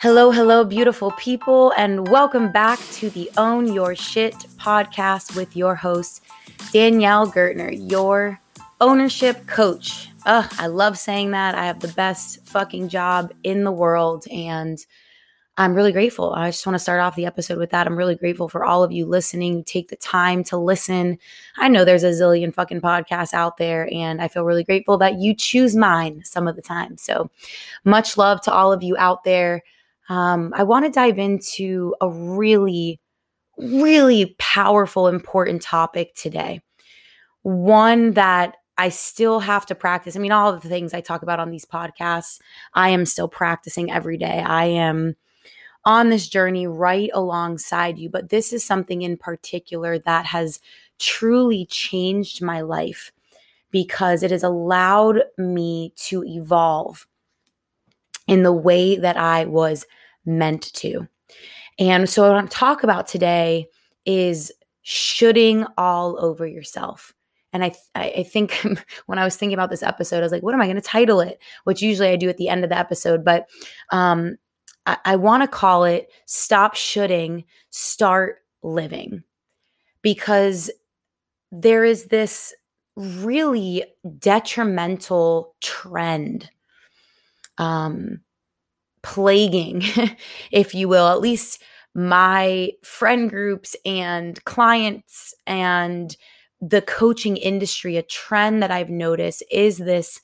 Hello, hello, beautiful people, and welcome back to the Own Your Shit podcast with your host, Danielle Gertner, your ownership coach. Ugh, I love saying that. I have the best fucking job in the world, and I'm really grateful. I just want to start off the episode with that. I'm really grateful for all of you listening. Take the time to listen. I know there's a zillion fucking podcasts out there, and I feel really grateful that you choose mine some of the time. So much love to all of you out there um, I want to dive into a really, really powerful, important topic today. One that I still have to practice. I mean, all the things I talk about on these podcasts, I am still practicing every day. I am on this journey right alongside you, but this is something in particular that has truly changed my life because it has allowed me to evolve in the way that I was meant to. And so, what I'm talk about today is shoulding all over yourself. And I, I think when I was thinking about this episode, I was like, what am I going to title it? Which usually I do at the end of the episode, but um, I, I want to call it "Stop Shoulding, Start Living," because there is this really detrimental trend um, plaguing, if you will, at least my friend groups and clients and the coaching industry, a trend that I've noticed is this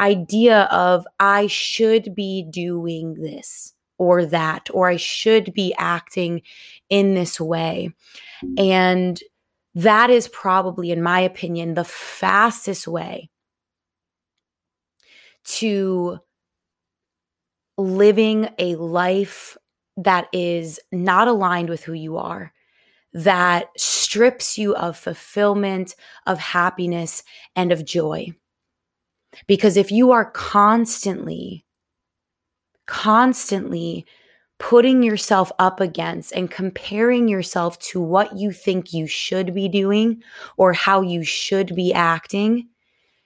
idea of I should be doing this or that, or I should be acting in this way. And that is probably, in my opinion, the fastest way to living a life that is not aligned with who you are, that strips you of fulfillment, of happiness, and of joy. Because if you are constantly, constantly putting yourself up against and comparing yourself to what you think you should be doing or how you should be acting,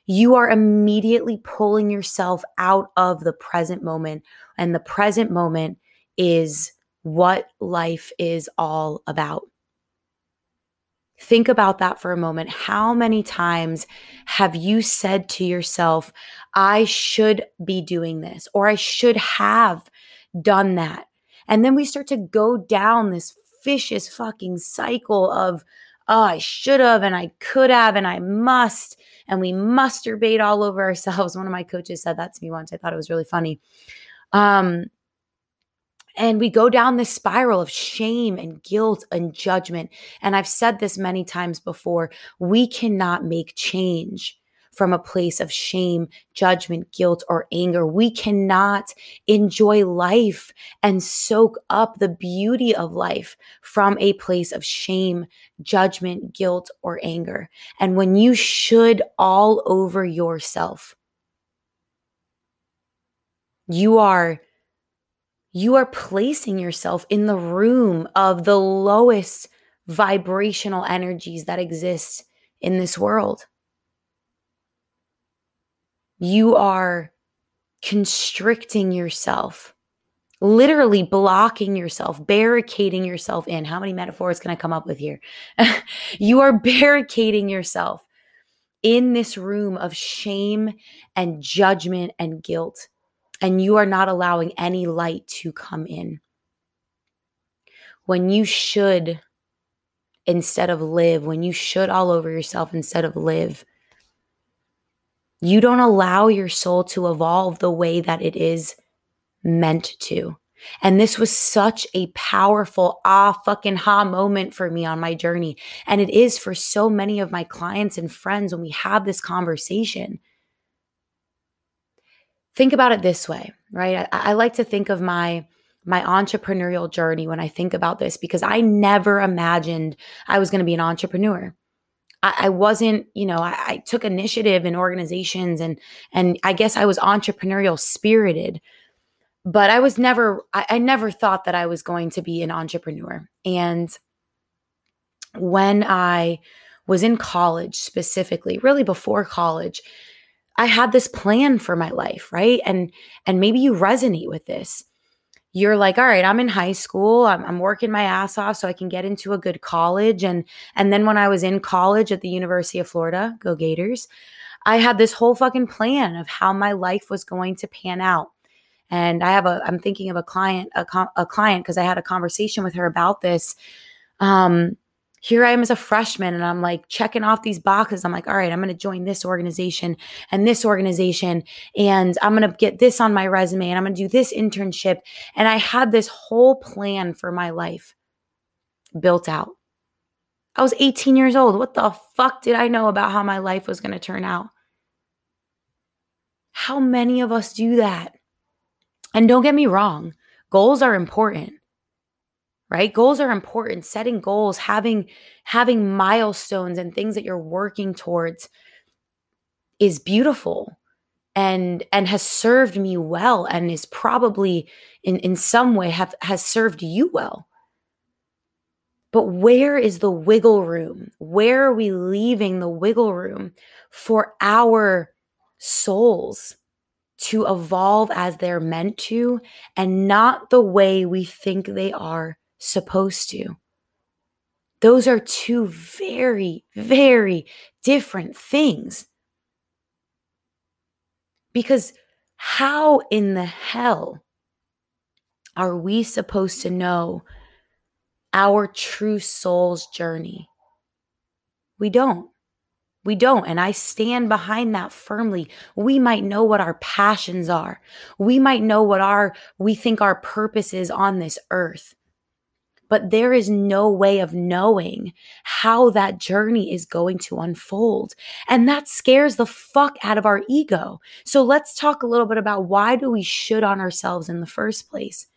you are immediately pulling yourself out of the present moment. And the present moment is what life is all about. Think about that for a moment. How many times have you said to yourself, I should be doing this, or I should have done that? And then we start to go down this vicious fucking cycle of, oh, I should have, and I could have, and I must and we masturbate all over ourselves. One of my coaches said that to me once. I thought it was really funny. Um, and we go down this spiral of shame and guilt and judgment. And I've said this many times before we cannot make change from a place of shame, judgment, guilt, or anger. We cannot enjoy life and soak up the beauty of life from a place of shame, judgment, guilt, or anger. And when you should all over yourself, you are you are placing yourself in the room of the lowest vibrational energies that exist in this world you are constricting yourself, literally blocking yourself, barricading yourself in. How many metaphors can I come up with here? you are barricading yourself in this room of shame and judgment and guilt, and you are not allowing any light to come in. When you should instead of live, when you should all over yourself instead of live, you don't allow your soul to evolve the way that it is meant to. And this was such a powerful ah fucking ha moment for me on my journey. And it is for so many of my clients and friends when we have this conversation. Think about it this way, right? I, I like to think of my my entrepreneurial journey when I think about this because I never imagined I was going to be an entrepreneur. I, wasn't, you know, I, I took initiative in organizations and and I guess I was entrepreneurial spirited, but I was never, I, I never thought that I was going to be an entrepreneur. And when I was in college specifically, really before college, I had this plan for my life, right? And and maybe you resonate with this. You're like, all right, I'm in high school. I'm, I'm working my ass off so I can get into a good college. And and then when I was in college at the University of Florida, go Gators, I had this whole fucking plan of how my life was going to pan out. And I have a, I'm thinking of a client, a, a client, because I had a conversation with her about this. Um, here I am as a freshman and I'm like checking off these boxes. I'm like, all right, I'm going to join this organization and this organization and I'm going to get this on my resume and I'm going to do this internship. And I had this whole plan for my life built out. I was 18 years old. What the fuck did I know about how my life was going to turn out? How many of us do that? And don't get me wrong, goals are important right? Goals are important. Setting goals having having milestones and things that you're working towards is beautiful and and has served me well and is probably in in some way have has served you well. But where is the wiggle room? Where are we leaving the wiggle room for our souls to evolve as they're meant to and not the way we think they are supposed to. Those are two very, very different things. Because how in the hell are we supposed to know our true soul's journey? We don't. We don't. And I stand behind that firmly. We might know what our passions are. We might know what our, we think our purpose is on this earth but there is no way of knowing how that journey is going to unfold. And that scares the fuck out of our ego. So let's talk a little bit about why do we should on ourselves in the first place?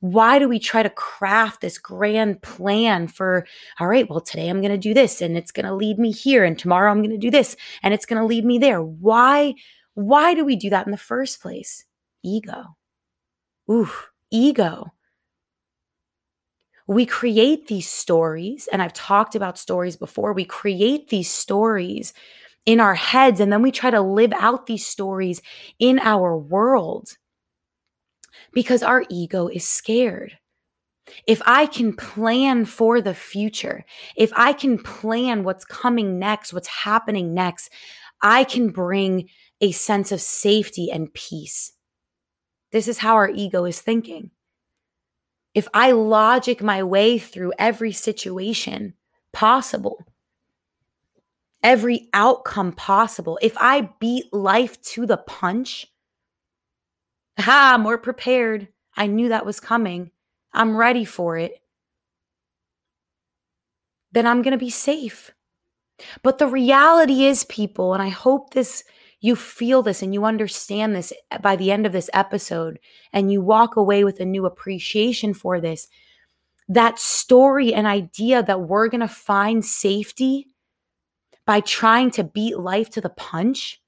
Why do we try to craft this grand plan for, all right, well, today I'm going to do this and it's going to lead me here and tomorrow I'm going to do this and it's going to lead me there. Why why do we do that in the first place? Ego. Ooh, ego we create these stories, and I've talked about stories before. We create these stories in our heads, and then we try to live out these stories in our world because our ego is scared. If I can plan for the future, if I can plan what's coming next, what's happening next, I can bring a sense of safety and peace. This is how our ego is thinking if I logic my way through every situation possible, every outcome possible, if I beat life to the punch, ha, I'm more prepared. I knew that was coming. I'm ready for it. Then I'm going to be safe. But the reality is, people, and I hope this you feel this and you understand this by the end of this episode and you walk away with a new appreciation for this that story and idea that we're going to find safety by trying to beat life to the punch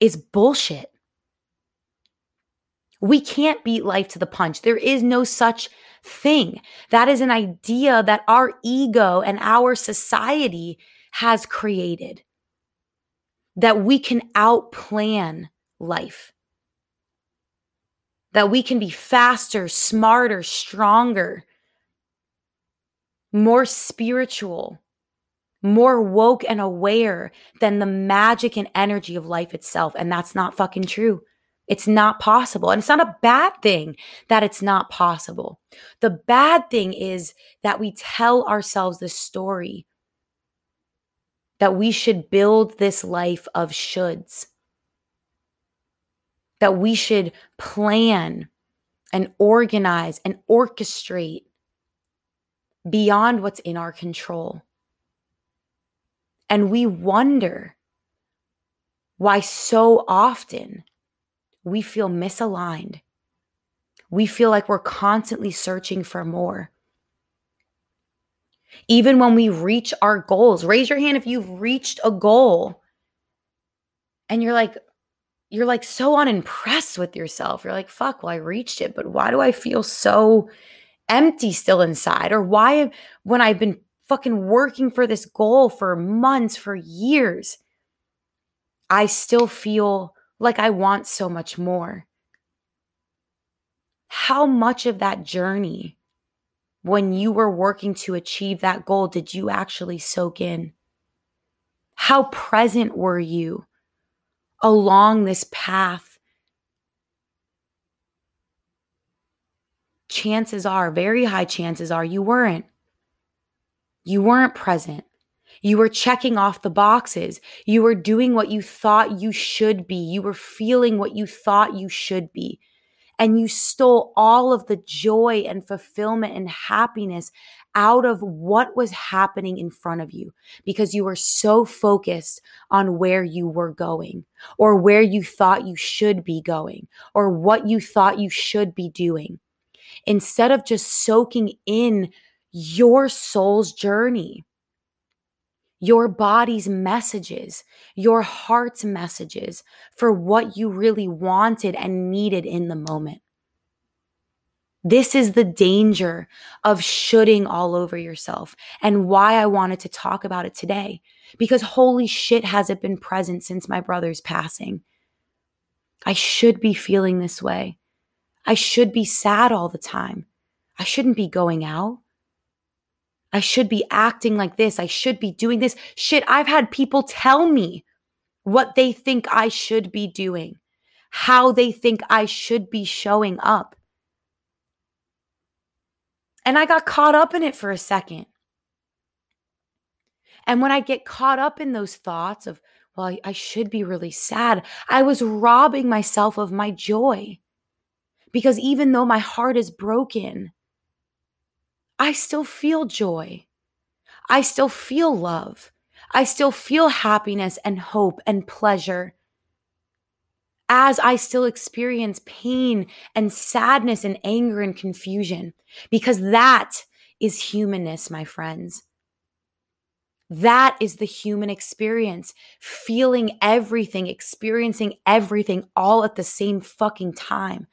is bullshit. We can't beat life to the punch. There is no such thing. That is an idea that our ego and our society has created that we can outplan life, that we can be faster, smarter, stronger, more spiritual, more woke and aware than the magic and energy of life itself. And that's not fucking true. It's not possible. And it's not a bad thing that it's not possible. The bad thing is that we tell ourselves the story that we should build this life of shoulds, that we should plan and organize and orchestrate beyond what's in our control. And we wonder why so often we feel misaligned. We feel like we're constantly searching for more. Even when we reach our goals, raise your hand if you've reached a goal and you're like, you're like so unimpressed with yourself. You're like, fuck, well, I reached it, but why do I feel so empty still inside? Or why, when I've been fucking working for this goal for months, for years, I still feel like I want so much more. How much of that journey, when you were working to achieve that goal, did you actually soak in? How present were you along this path? Chances are, very high chances are, you weren't. You weren't present. You were checking off the boxes. You were doing what you thought you should be. You were feeling what you thought you should be. And you stole all of the joy and fulfillment and happiness out of what was happening in front of you because you were so focused on where you were going or where you thought you should be going or what you thought you should be doing. Instead of just soaking in your soul's journey your body's messages, your heart's messages for what you really wanted and needed in the moment. This is the danger of shoulding all over yourself and why I wanted to talk about it today. Because holy shit, has it been present since my brother's passing. I should be feeling this way. I should be sad all the time. I shouldn't be going out. I should be acting like this. I should be doing this. Shit, I've had people tell me what they think I should be doing, how they think I should be showing up. And I got caught up in it for a second. And when I get caught up in those thoughts of, well, I, I should be really sad, I was robbing myself of my joy. Because even though my heart is broken, I still feel joy. I still feel love. I still feel happiness and hope and pleasure. As I still experience pain and sadness and anger and confusion, because that is humanness, my friends. That is the human experience, feeling everything, experiencing everything all at the same fucking time.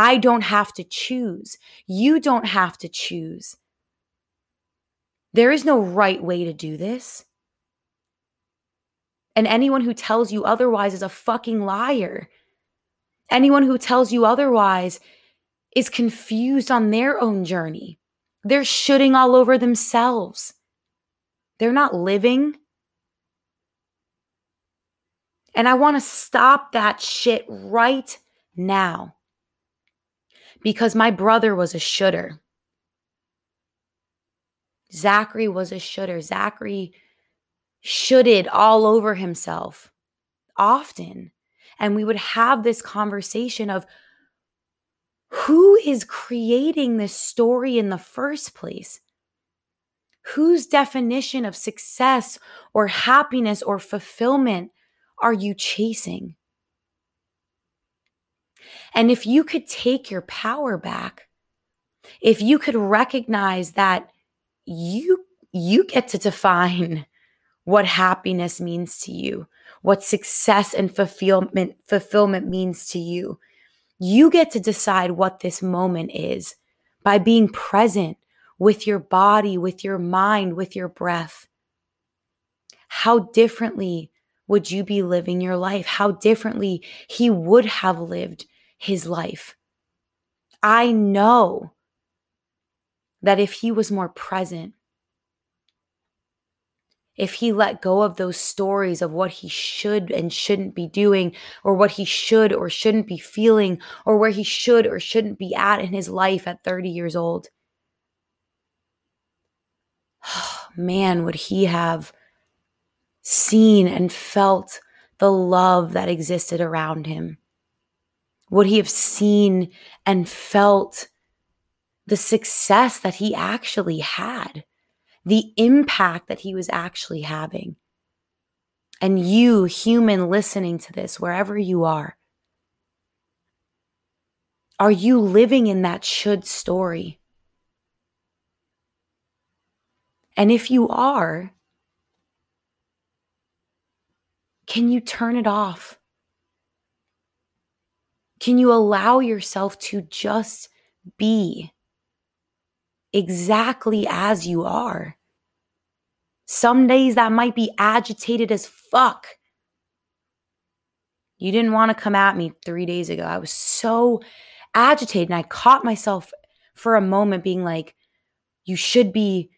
I don't have to choose. You don't have to choose. There is no right way to do this. And anyone who tells you otherwise is a fucking liar. Anyone who tells you otherwise is confused on their own journey. They're shoulding all over themselves. They're not living. And I want to stop that shit right now because my brother was a shooter. Zachary was a shooter. Zachary shoulded all over himself often. And we would have this conversation of who is creating this story in the first place? Whose definition of success or happiness or fulfillment are you chasing? And if you could take your power back, if you could recognize that you you get to define what happiness means to you, what success and fulfillment fulfillment means to you. You get to decide what this moment is by being present with your body, with your mind, with your breath. How differently would you be living your life? How differently he would have lived his life. I know that if he was more present, if he let go of those stories of what he should and shouldn't be doing, or what he should or shouldn't be feeling, or where he should or shouldn't be at in his life at 30 years old, man, would he have seen and felt the love that existed around him? Would he have seen and felt the success that he actually had? the impact that he was actually having. And you, human, listening to this, wherever you are, are you living in that should story? And if you are, can you turn it off? Can you allow yourself to just be exactly as you are? Some days that might be agitated as fuck. You didn't want to come at me three days ago. I was so agitated and I caught myself for a moment being like, you should be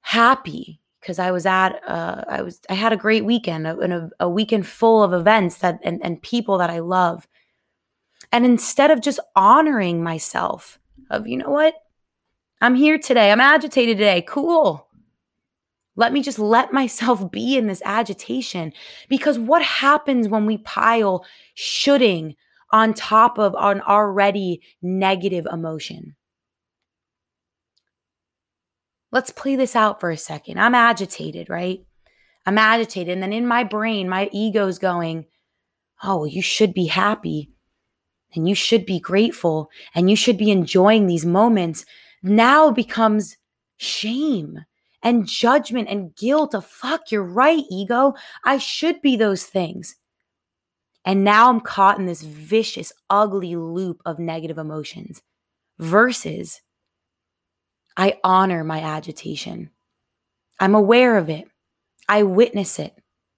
happy because I was at uh, I was I had a great weekend and a, a, weekend full of events that and, and people that I love. And instead of just honoring myself of you know what? I'm here today. I'm agitated today. Cool. Let me just let myself be in this agitation because what happens when we pile shoulding on top of an already negative emotion? Let's play this out for a second. I'm agitated, right? I'm agitated. And then in my brain, my ego's going, oh, you should be happy and you should be grateful and you should be enjoying these moments. Now becomes shame and judgment and guilt of fuck, you're right, ego. I should be those things. And now I'm caught in this vicious, ugly loop of negative emotions versus I honor my agitation. I'm aware of it. I witness it.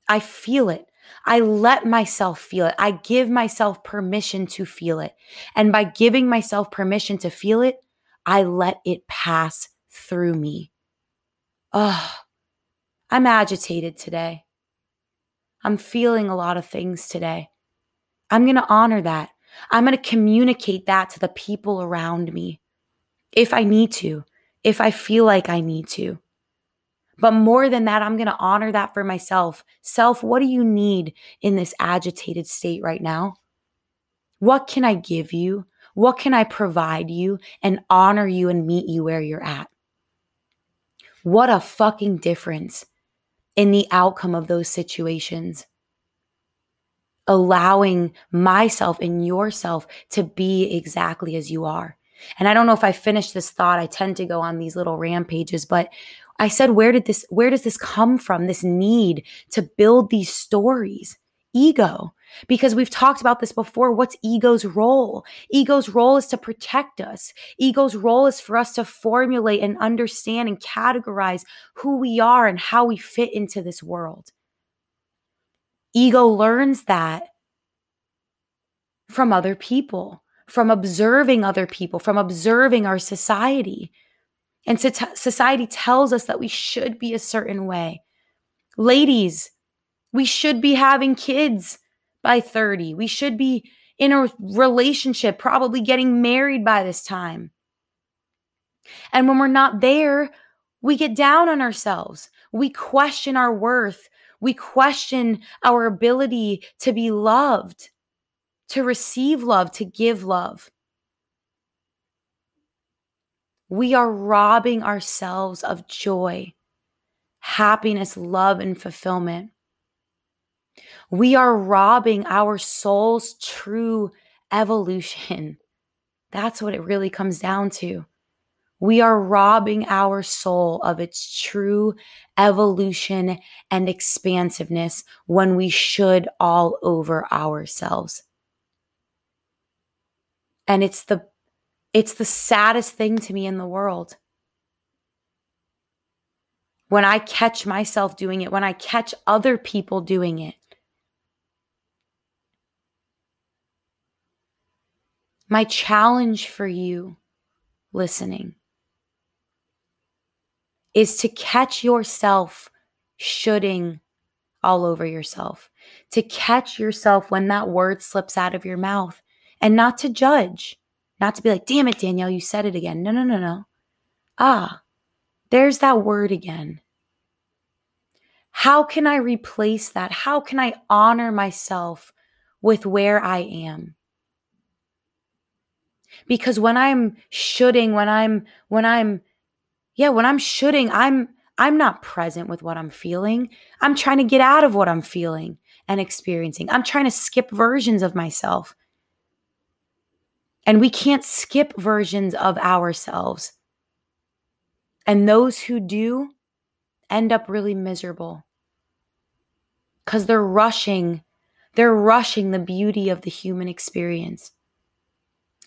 I feel it. I let myself feel it. I give myself permission to feel it. And by giving myself permission to feel it, I let it pass through me. Oh, I'm agitated today. I'm feeling a lot of things today. I'm going to honor that. I'm going to communicate that to the people around me if I need to if I feel like I need to. But more than that, I'm going to honor that for myself. Self, what do you need in this agitated state right now? What can I give you? What can I provide you and honor you and meet you where you're at? What a fucking difference in the outcome of those situations. Allowing myself and yourself to be exactly as you are. And I don't know if I finished this thought. I tend to go on these little rampages, but I said, where did this, where does this come from? This need to build these stories? Ego. Because we've talked about this before. What's ego's role? Ego's role is to protect us. Ego's role is for us to formulate and understand and categorize who we are and how we fit into this world. Ego learns that from other people from observing other people, from observing our society. And so society tells us that we should be a certain way. Ladies, we should be having kids by 30. We should be in a relationship, probably getting married by this time. And when we're not there, we get down on ourselves. We question our worth. We question our ability to be loved to receive love, to give love. We are robbing ourselves of joy, happiness, love, and fulfillment. We are robbing our soul's true evolution. That's what it really comes down to. We are robbing our soul of its true evolution and expansiveness when we should all over ourselves. And it's the it's the saddest thing to me in the world. When I catch myself doing it, when I catch other people doing it. My challenge for you listening is to catch yourself shoulding all over yourself, to catch yourself when that word slips out of your mouth and not to judge, not to be like, damn it, Danielle, you said it again. No, no, no, no. Ah, there's that word again. How can I replace that? How can I honor myself with where I am? Because when I'm shoulding, when I'm, when I'm, yeah, when I'm shoulding, I'm, I'm not present with what I'm feeling. I'm trying to get out of what I'm feeling and experiencing. I'm trying to skip versions of myself. And we can't skip versions of ourselves. And those who do end up really miserable because they're rushing, they're rushing the beauty of the human experience.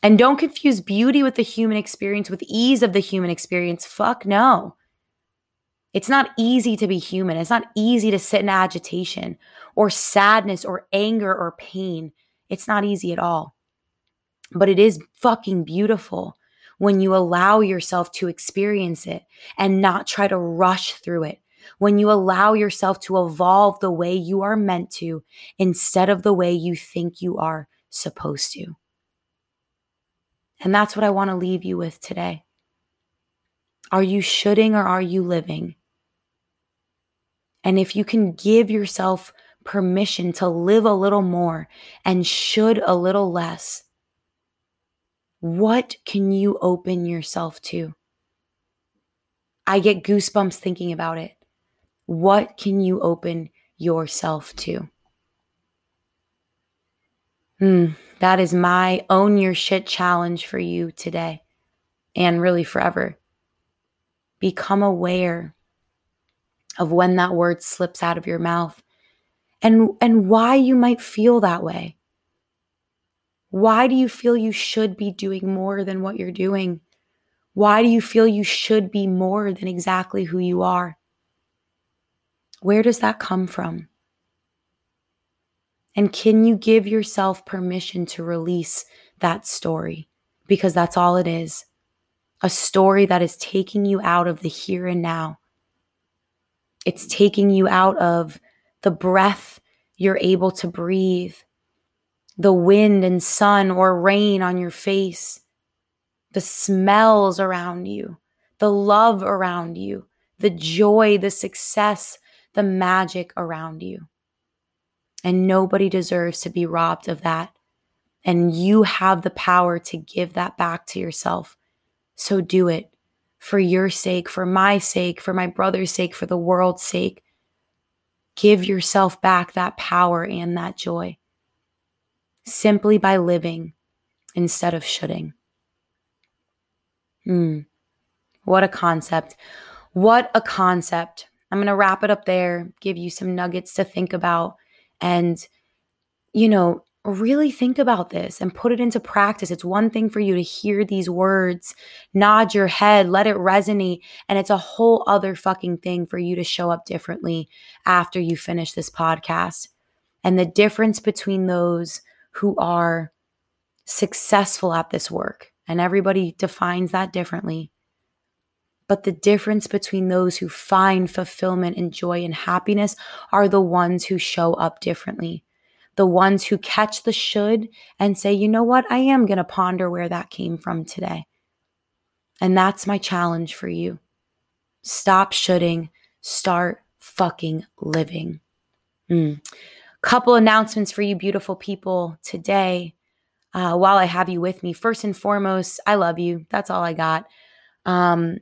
And don't confuse beauty with the human experience with ease of the human experience. Fuck no. It's not easy to be human. It's not easy to sit in agitation or sadness or anger or pain. It's not easy at all. But it is fucking beautiful when you allow yourself to experience it and not try to rush through it. When you allow yourself to evolve the way you are meant to instead of the way you think you are supposed to. And that's what I want to leave you with today. Are you shoulding or are you living? And if you can give yourself permission to live a little more and should a little less, what can you open yourself to? I get goosebumps thinking about it. What can you open yourself to? Hmm, that is my own your shit challenge for you today and really forever. Become aware of when that word slips out of your mouth and and why you might feel that way. Why do you feel you should be doing more than what you're doing? Why do you feel you should be more than exactly who you are? Where does that come from? And can you give yourself permission to release that story? Because that's all it is a story that is taking you out of the here and now it's taking you out of the breath you're able to breathe, the wind and sun or rain on your face, the smells around you, the love around you, the joy, the success, the magic around you. And nobody deserves to be robbed of that. And you have the power to give that back to yourself. So do it for your sake, for my sake, for my brother's sake, for the world's sake. Give yourself back that power and that joy simply by living instead of shoulding. Hmm. What a concept. What a concept. I'm going to wrap it up there, give you some nuggets to think about. And, you know, really think about this and put it into practice. It's one thing for you to hear these words, nod your head, let it resonate. And it's a whole other fucking thing for you to show up differently after you finish this podcast. And the difference between those who are successful at this work, and everybody defines that differently. But the difference between those who find fulfillment and joy and happiness are the ones who show up differently the ones who catch the should and say, you know what, I am going to ponder where that came from today. And that's my challenge for you. Stop shoulding, start fucking living. Mm. Couple announcements for you, beautiful people, today. Uh, while I have you with me, first and foremost, I love you. That's all I got. Um,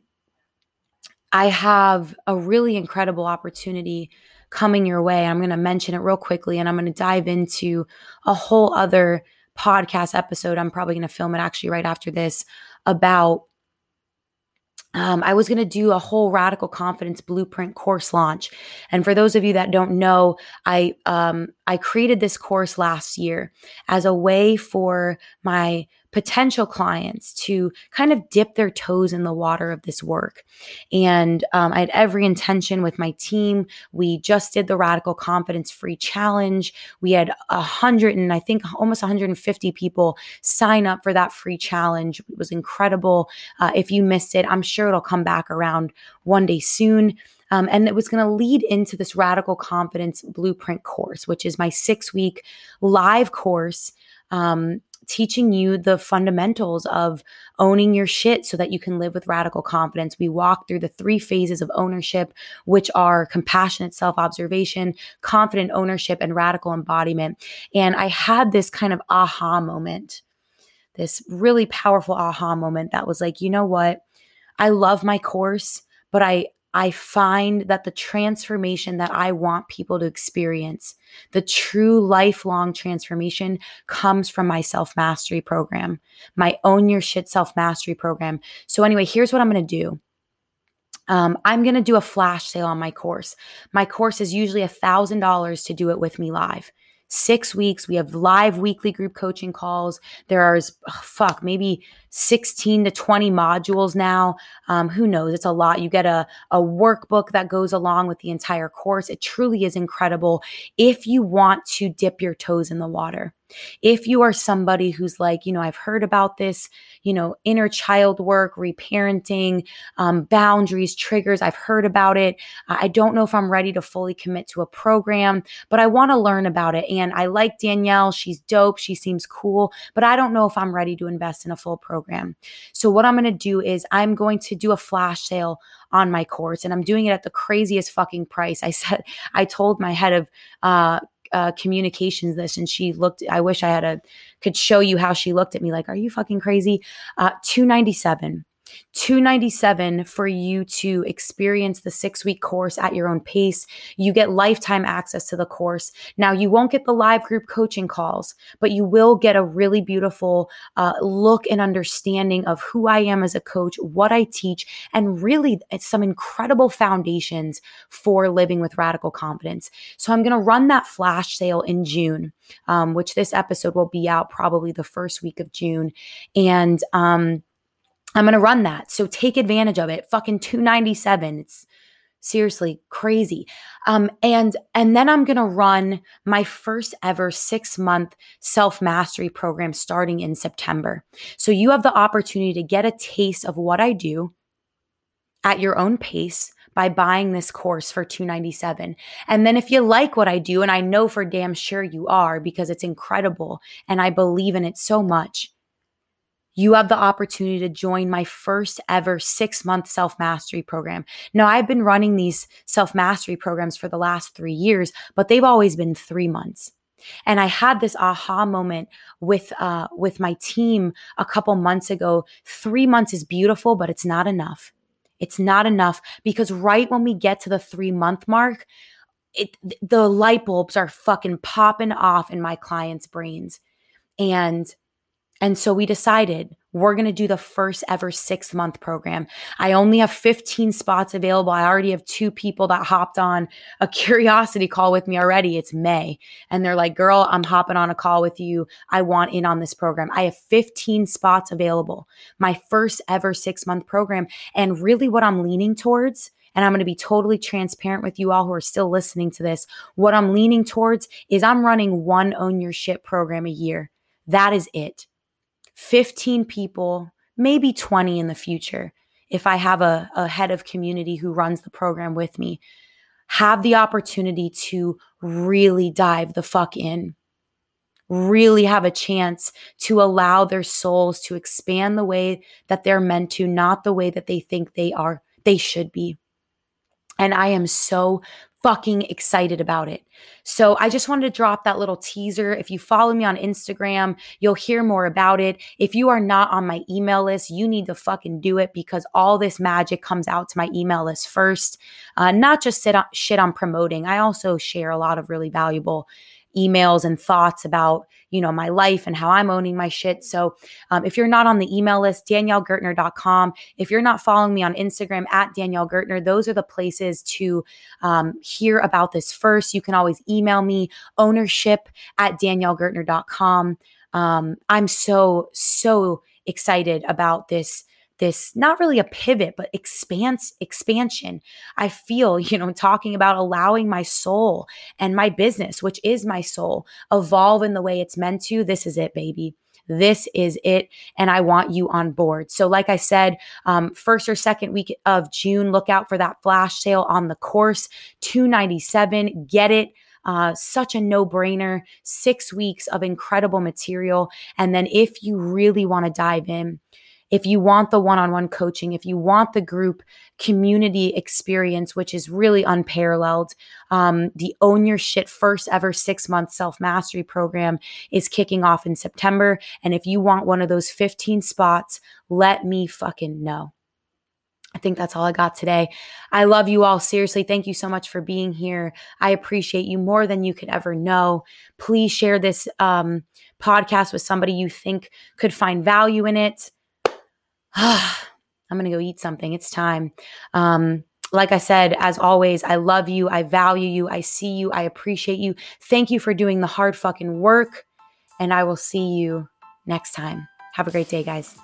I have a really incredible opportunity coming your way. I'm going to mention it real quickly and I'm going to dive into a whole other podcast episode. I'm probably going to film it actually right after this about um, I was going to do a whole radical confidence blueprint course launch. And for those of you that don't know, I um, I created this course last year as a way for my potential clients to kind of dip their toes in the water of this work. And um, I had every intention with my team. We just did the Radical Confidence Free Challenge. We had a hundred and I think almost 150 people sign up for that free challenge. It was incredible. Uh, if you missed it, I'm sure it'll come back around one day soon. Um, and it was going to lead into this radical confidence blueprint course, which is my six week live course um, teaching you the fundamentals of owning your shit so that you can live with radical confidence. We walk through the three phases of ownership, which are compassionate self observation, confident ownership, and radical embodiment. And I had this kind of aha moment, this really powerful aha moment that was like, you know what? I love my course, but I I find that the transformation that I want people to experience, the true lifelong transformation, comes from my self mastery program, my Own Your Shit self mastery program. So, anyway, here's what I'm going to do. Um, I'm going to do a flash sale on my course. My course is usually a $1,000 to do it with me live. Six weeks. We have live weekly group coaching calls. There are, fuck, maybe 16 to 20 modules now. Um, who knows? It's a lot. You get a, a workbook that goes along with the entire course. It truly is incredible if you want to dip your toes in the water. If you are somebody who's like, you know, I've heard about this, you know, inner child work, reparenting, um, boundaries, triggers, I've heard about it. I don't know if I'm ready to fully commit to a program, but I want to learn about it. And I like Danielle. She's dope. She seems cool, but I don't know if I'm ready to invest in a full program. So, what I'm going to do is I'm going to do a flash sale on my course and I'm doing it at the craziest fucking price. I said, I told my head of, uh, uh, communications this and she looked i wish i had a could show you how she looked at me like are you fucking crazy? Uh 297 297 for you to experience the 6 week course at your own pace. You get lifetime access to the course. Now you won't get the live group coaching calls but you will get a really beautiful uh, look and understanding of who i am as a coach what i teach and really some incredible foundations for living with radical confidence. So i'm going to run that flash sale in june um, which this episode will be out probably the first week of june. And um, I'm going to run that. So take advantage of it. Fucking 297. It's seriously crazy. Um, and and then I'm gonna run my first ever six month self mastery program starting in September. So you have the opportunity to get a taste of what I do at your own pace by buying this course for 297 and then if you like what i do and i know for damn sure you are because it's incredible and i believe in it so much you have the opportunity to join my first ever six month self mastery program. Now, I've been running these self mastery programs for the last three years, but they've always been three months. And I had this aha moment with uh, with my team a couple months ago. Three months is beautiful, but it's not enough. It's not enough because right when we get to the three month mark, it, the light bulbs are fucking popping off in my clients' brains, and and so we decided we're going to do the first ever six month program. I only have 15 spots available. I already have two people that hopped on a curiosity call with me already. It's May. And they're like, girl, I'm hopping on a call with you. I want in on this program. I have 15 spots available. My first ever six month program. And really what I'm leaning towards and I'm going to be totally transparent with you all who are still listening to this. What I'm leaning towards is I'm running one own your shit program a year. That is it. 15 people, maybe 20 in the future, if I have a, a head of community who runs the program with me, have the opportunity to really dive the fuck in really have a chance to allow their souls to expand the way that they're meant to, not the way that they think they are, they should be. And I am so fucking excited about it. So I just wanted to drop that little teaser. If you follow me on Instagram, you'll hear more about it. If you are not on my email list, you need to fucking do it because all this magic comes out to my email list first. Uh, not just sit on, shit I'm promoting. I also share a lot of really valuable emails and thoughts about you know my life and how i'm owning my shit. So um, if you're not on the email list daniellegertner.com if you're not following me on instagram at danielle gertner those are the places to um, hear about this first. You can always email me ownership at daniellegertner.com um, i'm so so excited about this this not really a pivot but expanse expansion. I feel you know talking about allowing my soul and my business which is my soul evolve in the way it's meant to. This is it baby. This is it and i want you on board. So like i said um, first or second week of june look out for that flash sale on the course 297 get it. Uh, such a no brainer. Six weeks of incredible material. And then, if you really want to dive in, if you want the one on one coaching, if you want the group community experience, which is really unparalleled, um, the Own Your Shit first ever six month self mastery program is kicking off in September. And if you want one of those 15 spots, let me fucking know. I think that's all I got today. I love you all. Seriously, thank you so much for being here. I appreciate you more than you could ever know. Please share this um, podcast with somebody you think could find value in it. I'm going to go eat something. It's time. Um, like I said, as always, I love you. I value you. I see you. I appreciate you. Thank you for doing the hard fucking work. And I will see you next time. Have a great day, guys.